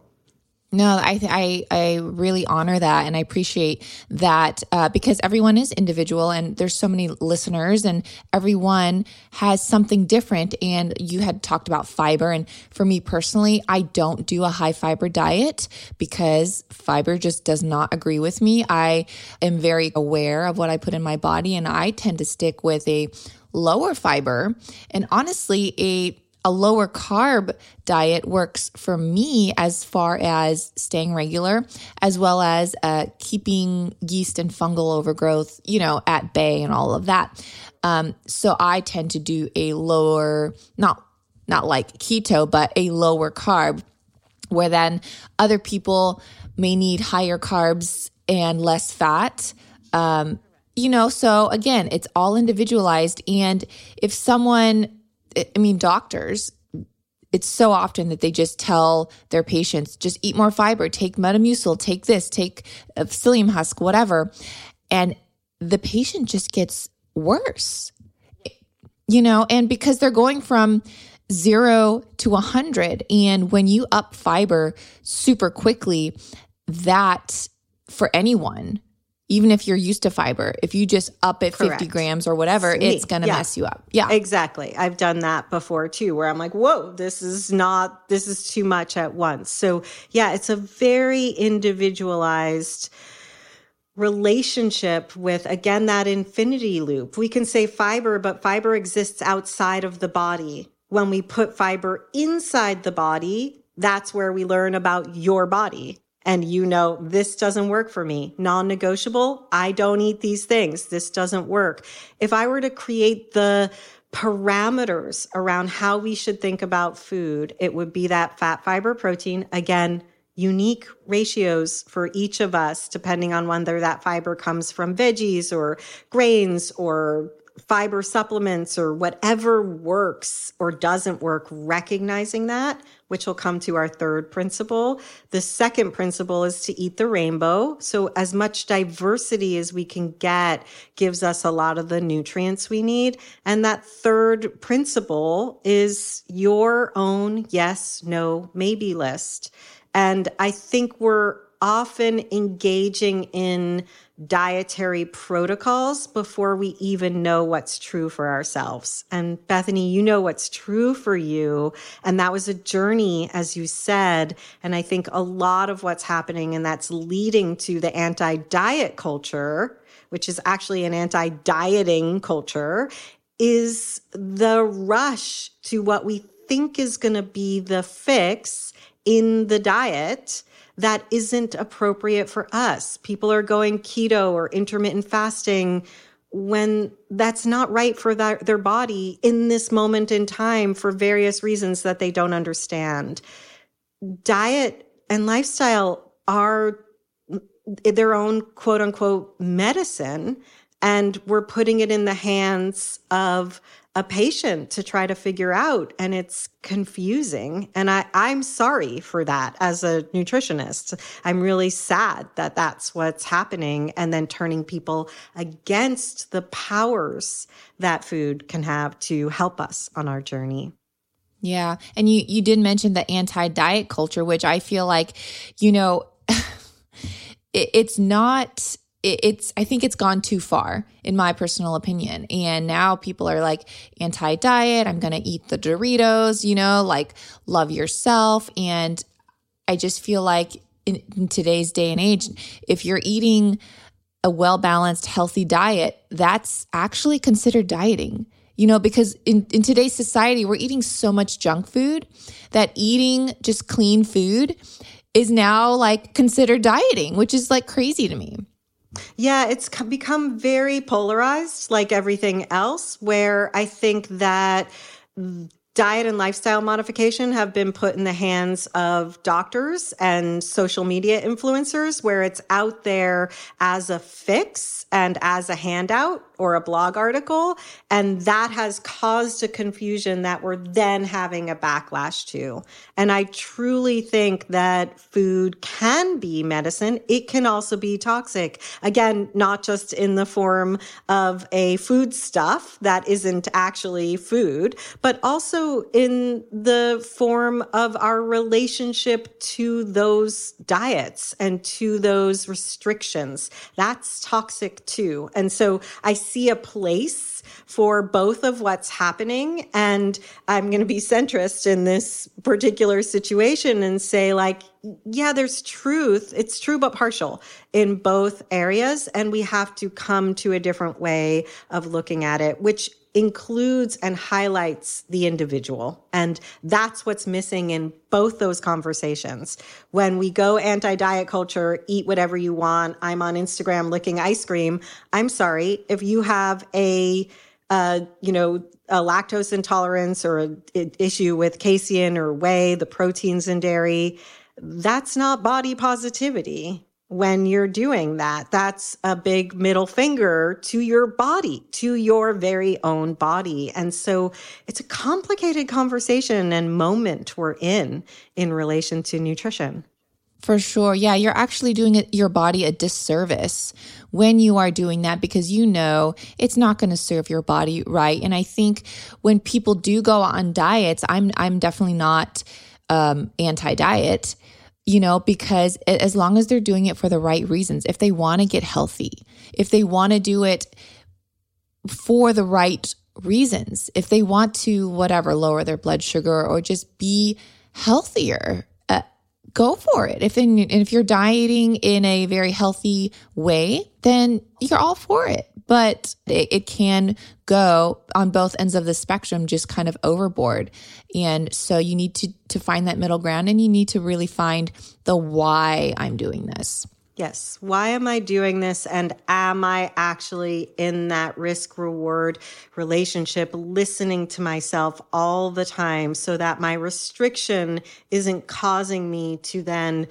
No, I, I I really honor that and I appreciate that uh, because everyone is individual and there's so many listeners and everyone has something different. And you had talked about fiber, and for me personally, I don't do a high fiber diet because fiber just does not agree with me. I am very aware of what I put in my body, and I tend to stick with a lower fiber and honestly a a lower carb diet works for me as far as staying regular, as well as uh, keeping yeast and fungal overgrowth, you know, at bay and all of that. Um, so I tend to do a lower, not not like keto, but a lower carb, where then other people may need higher carbs and less fat. Um, you know, so again, it's all individualized. And if someone I mean, doctors, it's so often that they just tell their patients, just eat more fiber, take Metamucil, take this, take a psyllium husk, whatever. And the patient just gets worse, you know, and because they're going from zero to a 100. And when you up fiber super quickly, that for anyone even if you're used to fiber, if you just up it Correct. 50 grams or whatever, it's going to yeah. mess you up. Yeah. Exactly. I've done that before too, where I'm like, whoa, this is not, this is too much at once. So yeah, it's a very individualized relationship with, again, that infinity loop. We can say fiber, but fiber exists outside of the body. When we put fiber inside the body, that's where we learn about your body and you know, this doesn't work for me. Non negotiable. I don't eat these things. This doesn't work. If I were to create the parameters around how we should think about food, it would be that fat, fiber, protein. Again, unique ratios for each of us, depending on whether that fiber comes from veggies or grains or fiber supplements or whatever works or doesn't work, recognizing that, which will come to our third principle. The second principle is to eat the rainbow. So as much diversity as we can get gives us a lot of the nutrients we need. And that third principle is your own yes, no, maybe list. And I think we're often engaging in dietary protocols before we even know what's true for ourselves. And Bethany, you know what's true for you. And that was a journey, as you said. And I think a lot of what's happening and that's leading to the anti diet culture, which is actually an anti dieting culture, is the rush to what we think is going to be the fix in the diet that isn't appropriate for us. People are going keto or intermittent fasting when that's not right for that, their body in this moment in time for various reasons that they don't understand. Diet and lifestyle are their own quote unquote medicine, and we're putting it in the hands of a patient to try to figure out and it's confusing. And I, i'm sorry for that as a nutritionist. I'm really sad that that's what's happening and then turning people against the powers that food can have to help us on our journey. Yeah. And you you did mention the anti-diet culture which i feel like you know [laughs] it, it's not it's i think it's gone too far in my personal opinion and now people are like anti-diet i'm gonna eat the doritos you know like love yourself and i just feel like in, in today's day and age if you're eating a well-balanced healthy diet that's actually considered dieting you know because in, in today's society we're eating so much junk food that eating just clean food is now like considered dieting, which is like crazy to me. Yeah, it's become very polarized, like everything else, where I think that diet and lifestyle modification have been put in the hands of doctors and social media influencers, where it's out there as a fix and as a handout or a blog article. And that has caused a confusion that we're then having a backlash to. And I truly think that food can be medicine. It can also be toxic. Again, not just in the form of a food stuff that isn't actually food, but also in the form of our relationship to those diets and to those restrictions. That's toxic too. And so I see a place for both of what's happening. And I'm going to be centrist in this particular situation and say, like, yeah, there's truth. It's true, but partial in both areas. And we have to come to a different way of looking at it, which includes and highlights the individual. And that's what's missing in both those conversations. When we go anti diet culture, eat whatever you want, I'm on Instagram licking ice cream. I'm sorry, if you have a, uh, you know, a lactose intolerance or an issue with casein or whey, the proteins in dairy, that's not body positivity when you're doing that. That's a big middle finger to your body, to your very own body. And so it's a complicated conversation and moment we're in in relation to nutrition. For sure. Yeah, you're actually doing it, your body a disservice when you are doing that because you know it's not going to serve your body right. And I think when people do go on diets, I'm I'm definitely not um, anti-diet you know, because as long as they're doing it for the right reasons, if they want to get healthy, if they want to do it for the right reasons, if they want to, whatever, lower their blood sugar or just be healthier, uh, go for it. If in, if you're dieting in a very healthy way, then you're all for it but it, it, can go on both ends of the spectrum just kind of overboard and so you need to to find that middle ground and you need to really find the why i'm doing this Yes. Why am I doing this? And am I actually in that risk reward relationship, listening to myself all the time so that my restriction isn't causing me to then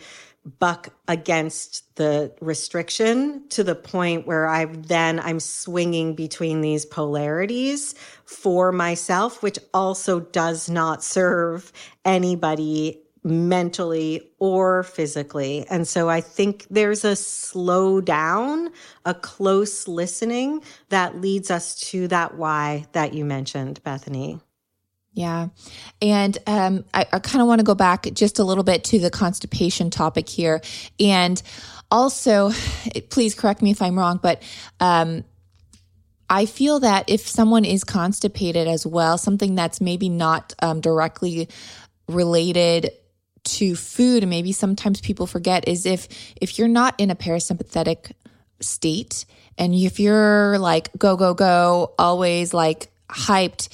buck against the restriction to the point where I then I'm swinging between these polarities for myself, which also does not serve anybody mentally or physically. And so I think there's a slow down, a close listening that leads us to that why that you mentioned, Bethany. Yeah. And um, I, I kind of want to go back just a little bit to the constipation topic here. And also, please correct me if I'm wrong, but um, I feel that if someone is constipated as well, something that's maybe not um, directly related to food, and maybe sometimes people forget, is if if you're not in a parasympathetic state, and if you're like go go go, always like hyped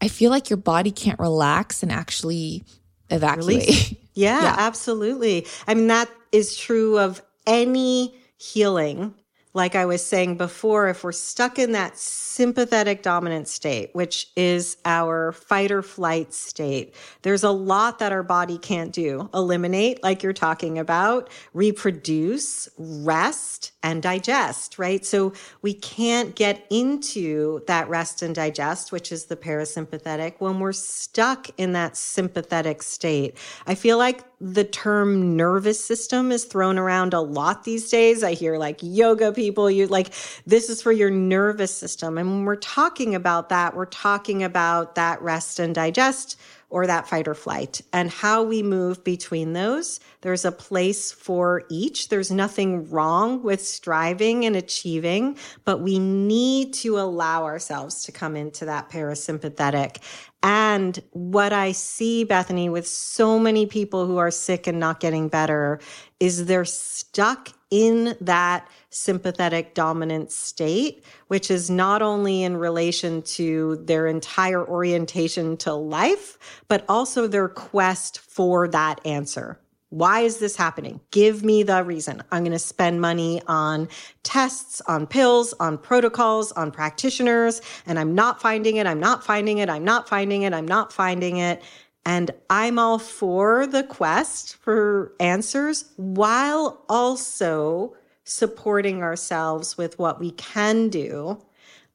I feel like your body can't relax and actually evacuate. [laughs] Yeah, yeah, absolutely. I mean, that is true of any healing. Like I was saying before, if we're stuck in that sympathetic dominant state, which is our fight or flight state, there's a lot that our body can't do. Eliminate, like you're talking about, reproduce, rest, and digest, right? So we can't get into that rest and digest, which is the parasympathetic, when we're stuck in that sympathetic state. I feel like the term nervous system is thrown around a lot these days. I hear like yoga people, you like, this is for your nervous system. And when we're talking about that, we're talking about that rest and digest or that fight or flight and how we move between those. There's a place for each. There's nothing wrong with striving and achieving, but we need to allow ourselves to come into that parasympathetic. And what I see, Bethany, with so many people who are sick and not getting better is they're stuck in that sympathetic dominant state, which is not only in relation to their entire orientation to life, but also their quest for that answer Why is this happening? Give me the reason. I'm going to spend money on tests, on pills, on protocols, on practitioners, and I'm not finding it. I'm not finding it. I'm not finding it. I'm not finding it. And I'm all for the quest for answers while also supporting ourselves with what we can do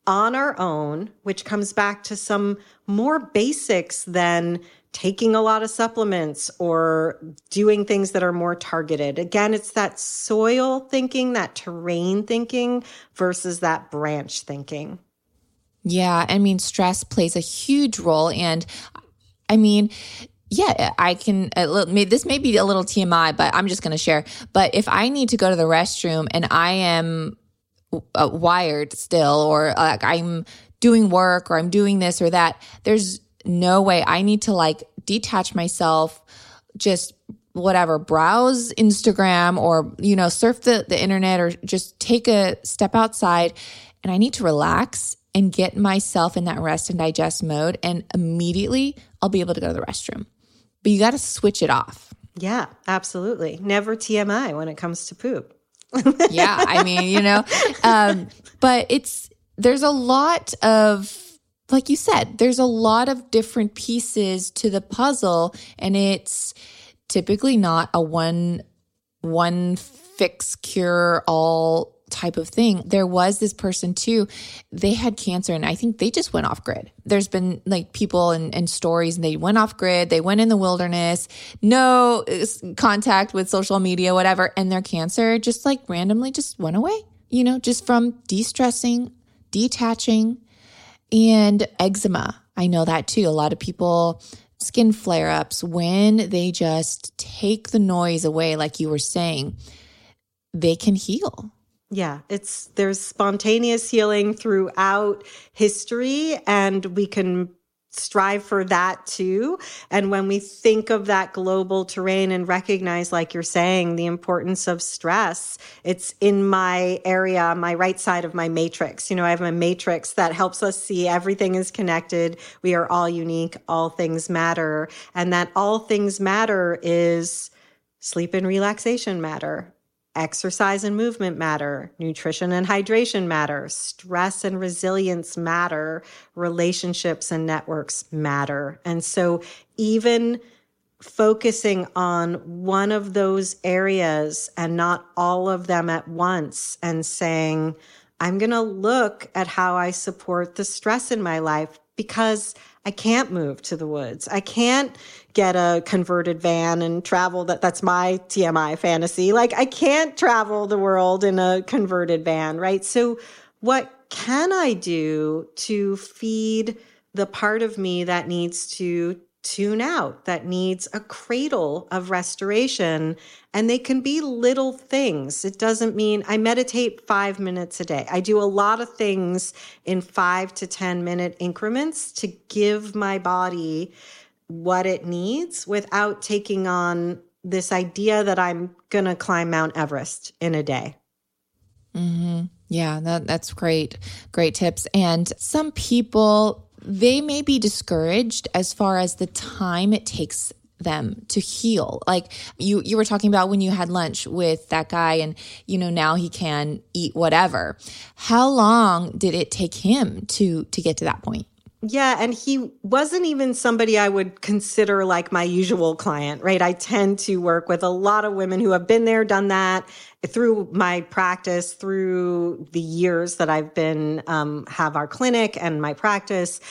on our own, which comes back to some more basics than taking a lot of supplements or doing things that are more targeted. Again, it's that soil thinking, that terrain thinking versus that branch thinking. Yeah, I mean, stress plays a huge role. And I mean, yeah, I can. This may be a little TMI, but I'm just going to share. But if I need to go to the restroom and I am uh, wired still, or like I'm doing work or I'm doing this or that, there's no way I need to like detach myself, just whatever, browse Instagram or, you know, surf the, the internet or just take a step outside. And I need to relax and get myself in that rest and digest mode. And immediately I'll be able to go to the restroom. But you got to switch it off. Yeah, absolutely. Never TMI when it comes to poop. yeah, I mean, you know, um, but it's, there's a lot of like you said, there's a lot of different pieces to the puzzle and it's typically not a one one fix cure all type of thing. There was this person too, they had cancer and I think they just went off grid. There's been like people and, and stories and they went off grid, they went in the wilderness, no uh, contact with social media, whatever, and their cancer just like randomly just went away, you know, just from de stressing, detaching, and eczema. I know that too. A lot of people skin flare ups when they just take the noise away, like you were saying, they can heal. Yeah, it's there's spontaneous healing throughout history, and we can strive for that too. And when we think of that global terrain and recognize, like you're saying, the importance of stress, it's in my area, my right side of my matrix. You know, I have a matrix that helps us see everything is connected. We are all unique. All things matter. And that all things matter is sleep and relaxation matter Exercise and movement matter. Nutrition and hydration matter. Stress and resilience matter. Relationships and networks matter. And so, even focusing on one of those areas and not all of them at once and saying, I'm going to look at how I support the stress in my life because I can't move to the woods. I can't get a converted van and travel that that's my TMI fantasy. Like I can't travel the world in a converted van, right? So what can I do to feed the part of me that needs to tune out, that needs a cradle of restoration. And they can be little things. It doesn't mean I meditate five minutes a day. I do a lot of things in five to 10 minute increments to give my body what it needs without taking on this idea that I'm going to climb Mount Everest in a day. Mm-hmm. Yeah, that, that's great. Great tips. And some people they may be discouraged as far as the time it takes them to heal. Like you you were talking about when you had lunch with that guy and you know now he can eat whatever. How long did it take him to to get to that point? Yeah, and he wasn't even somebody I would consider like my usual client, right? I tend to work with a lot of women who have been there, done that through my practice, through the years that I've been um, have our clinic and my practice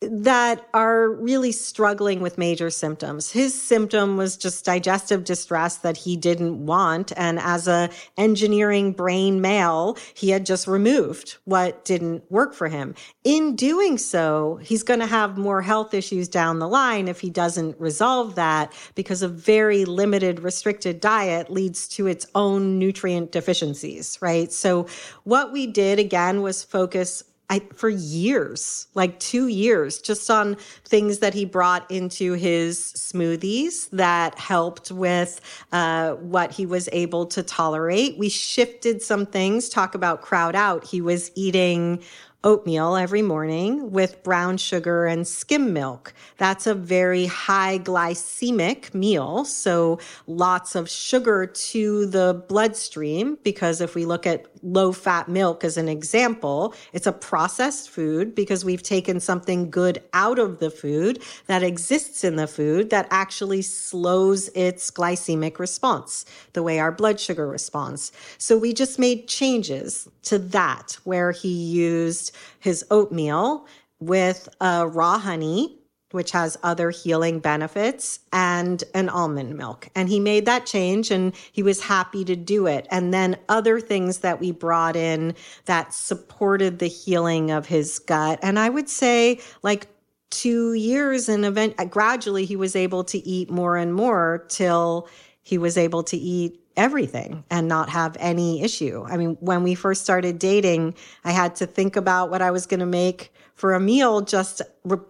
that are really struggling with major symptoms. His symptom was just digestive distress that he didn't want. And as a engineering brain male, he had just removed what didn't work for him. In doing so, he's going to have more health issues down the line if he doesn't resolve that because a very limited restricted diet leads to its own nutrient deficiencies, right? So what we did again was focus I, for years, like two years, just on things that he brought into his smoothies that helped with uh, what he was able to tolerate. We shifted some things, talk about crowd out. He was eating oatmeal every morning with brown sugar and skim milk. That's a very high glycemic meal. So lots of sugar to the bloodstream. Because if we look at low fat milk as an example, it's a processed food because we've taken something good out of the food that exists in the food that actually slows its glycemic response, the way our blood sugar responds. So we just made changes to that where he used his oatmeal with uh, raw honey, which has other healing benefits, and an almond milk. And he made that change and he was happy to do it. And then other things that we brought in that supported the healing of his gut. And I would say, like, two years and event gradually he was able to eat more and more till he was able to eat everything and not have any issue. I mean, when we first started dating, I had to think about what I was going to make for a meal just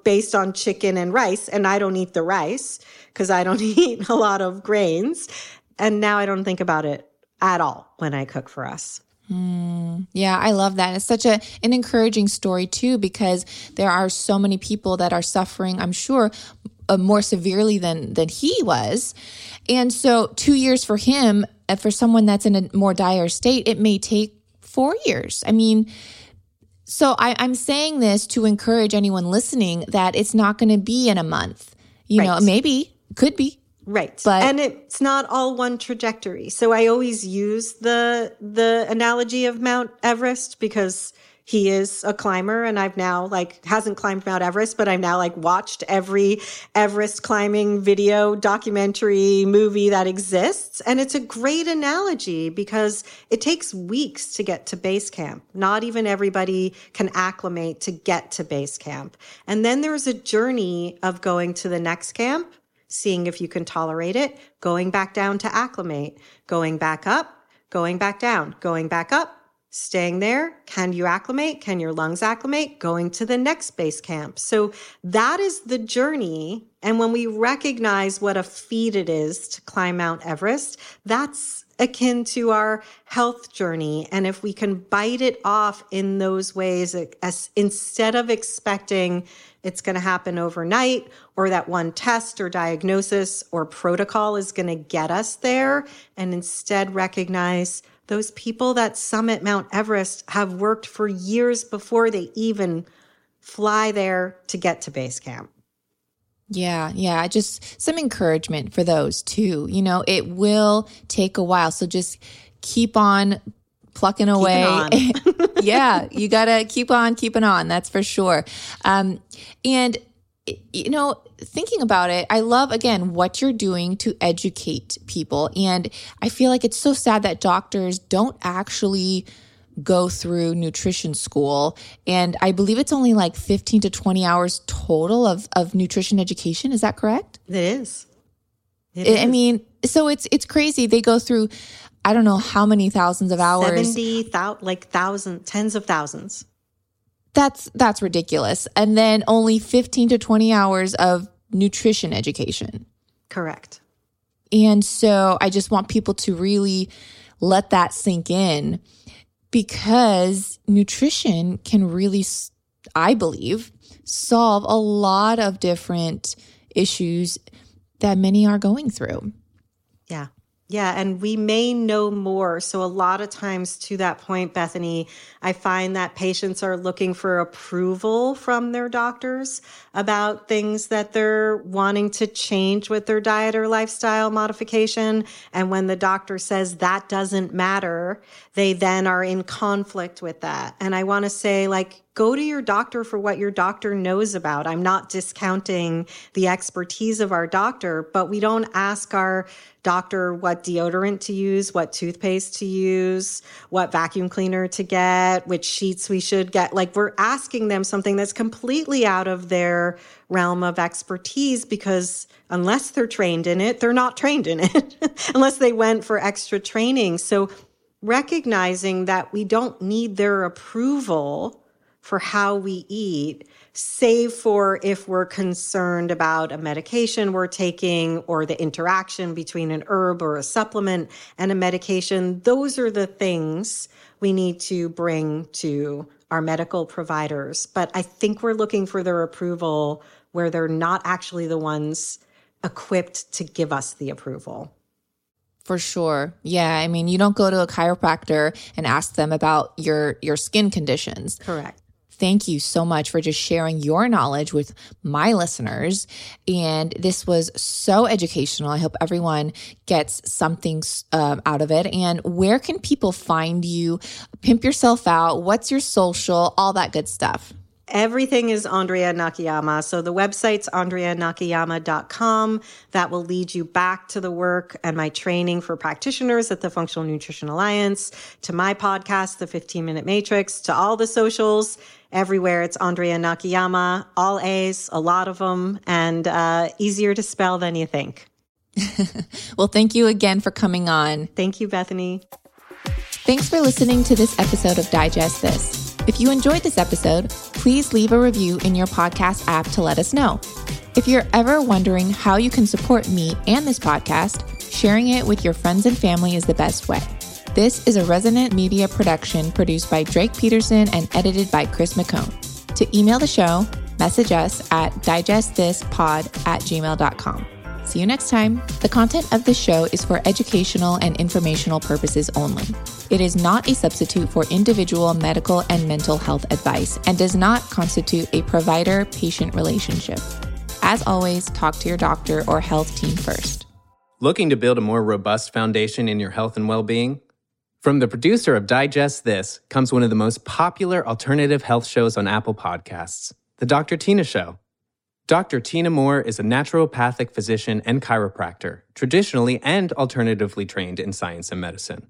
based on chicken and rice. And I don't eat the rice because I don't [laughs] eat a lot of grains. And now I don't think about it at all when I cook for us. Mm, yeah, I love that. It's such a an encouraging story too because there are so many people that are suffering, I'm sure, uh, more severely than than he was. And so 2 years for him for someone that's in a more dire state, it may take 4 years. I mean, so I, am saying this to encourage anyone listening that it's not going to be in a month. You right. know, maybe, could be. Right. But and it's not all one trajectory. So I always use the the analogy of Mount Everest because he is a climber and I've now like hasn't climbed Mount Everest, but I've now like watched every Everest climbing video, documentary, movie that exists. And it's a great analogy because it takes weeks to get to base camp. Not even everybody can acclimate to get to base camp. And then there's a journey of going to the next camp, seeing if you can tolerate it, going back down to acclimate, going back up, going back down, going back up, staying there. Can you acclimate? Can your lungs acclimate? Going to the next base camp. So that is the journey. And when we recognize what a feat it is to climb Mount Everest, that's akin to our health journey. And if we can bite it off in those ways, as, instead of expecting it's going to happen overnight or that one test or diagnosis or protocol is going to get us there, and instead recognize those people that summit Mount Everest have worked for years before they even fly there to get to base camp. Yeah, yeah, just some encouragement for those too. You know, it will take a while. So just keep on plucking away. [laughs] yeah, you got to keep on keeping on. That's for sure. Um, and you know, thinking about it, I love again what you're doing to educate people. And I feel like it's so sad that doctors don't actually go through nutrition school. And I believe it's only like 15 to 20 hours total of, of nutrition education. Is that correct? It is. It I is. mean, so it's it's crazy. They go through I don't know how many thousands of hours. 70, like thousands tens of thousands that's that's ridiculous. And then only 15 to 20 hours of nutrition education. Correct. And so I just want people to really let that sink in because nutrition can really I believe solve a lot of different issues that many are going through. Yeah. And we may know more. So, a lot of times, to that point, Bethany, I find that patients are looking for approval from their doctors about things that they're wanting to change with their diet or lifestyle modification. And when the doctor says that doesn't matter, they then are in conflict with that. And I want to say, like, go to your doctor for what your doctor knows about. I'm not discounting the expertise of our doctor, but we don't ask our doctor what deodorant to use, what toothpaste to use, what vacuum cleaner to get, which sheets we should get. Like we're asking them something that's completely out of their realm of expertise because unless they're trained in it, they're not trained in it, [laughs] unless they went for extra training. So recognizing that we don't need their approval for how we eat, save for if we're concerned about a medication we're taking or the interaction between an herb or a supplement and a medication. Those are the things we need to bring to our medical providers. But I think we're looking for their approval where they're not actually the ones equipped to give us the approval. For sure. Yeah, I mean, you don't go to a chiropractor and ask them about your your skin conditions. Correct. Thank you so much for just sharing your knowledge with my listeners. And this was so educational. I hope everyone gets something uh, out of it. And where can people find you? Pimp yourself out. What's your social? All that good stuff. Everything is Andrea Nakayama. So the website's andreanakayama.com. That will lead you back to the work and my training for practitioners at the Functional Nutrition Alliance, to my podcast, The 15 Minute Matrix, to all the socials. Everywhere it's Andrea Nakayama, all A's, a lot of them, and uh, easier to spell than you think. [laughs] well, thank you again for coming on. Thank you, Bethany. Thanks for listening to this episode of Digest This. If you enjoyed this episode, please leave a review in your podcast app to let us know. If you're ever wondering how you can support me and this podcast, sharing it with your friends and family is the best way. This is a Resonant Media production produced by Drake Peterson and edited by Chris McCone. To email the show, message us at digestthispod at gmail.com. See you next time. The content of this show is for educational and informational purposes only. It is not a substitute for individual medical and mental health advice and does not constitute a provider patient relationship. As always, talk to your doctor or health team first. Looking to build a more robust foundation in your health and well being? From the producer of Digest This comes one of the most popular alternative health shows on Apple Podcasts, The Dr. Tina Show. Dr. Tina Moore is a naturopathic physician and chiropractor, traditionally and alternatively trained in science and medicine.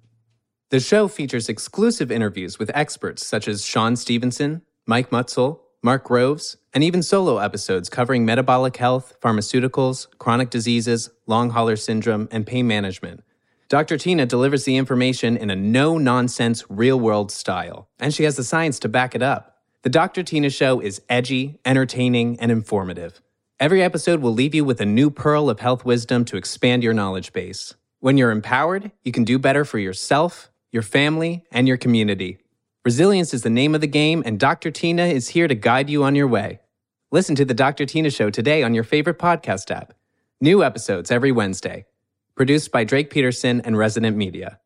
The show features exclusive interviews with experts such as Shawn Stevenson, Mike Mutzel, Mark Groves, and even solo episodes covering metabolic health, pharmaceuticals, chronic diseases, long hauler syndrome, and pain management. Dr. Tina delivers the information in a no nonsense, real world style, and she has the science to back it up. The Dr. Tina Show is edgy, entertaining, and informative. Every episode will leave you with a new pearl of health wisdom to expand your knowledge base. When you're empowered, you can do better for yourself, your family, and your community. Resilience is the name of the game, and Dr. Tina is here to guide you on your way. Listen to The Dr. Tina Show today on your favorite podcast app. New episodes every Wednesday. Produced by Drake Peterson and Resonant Media.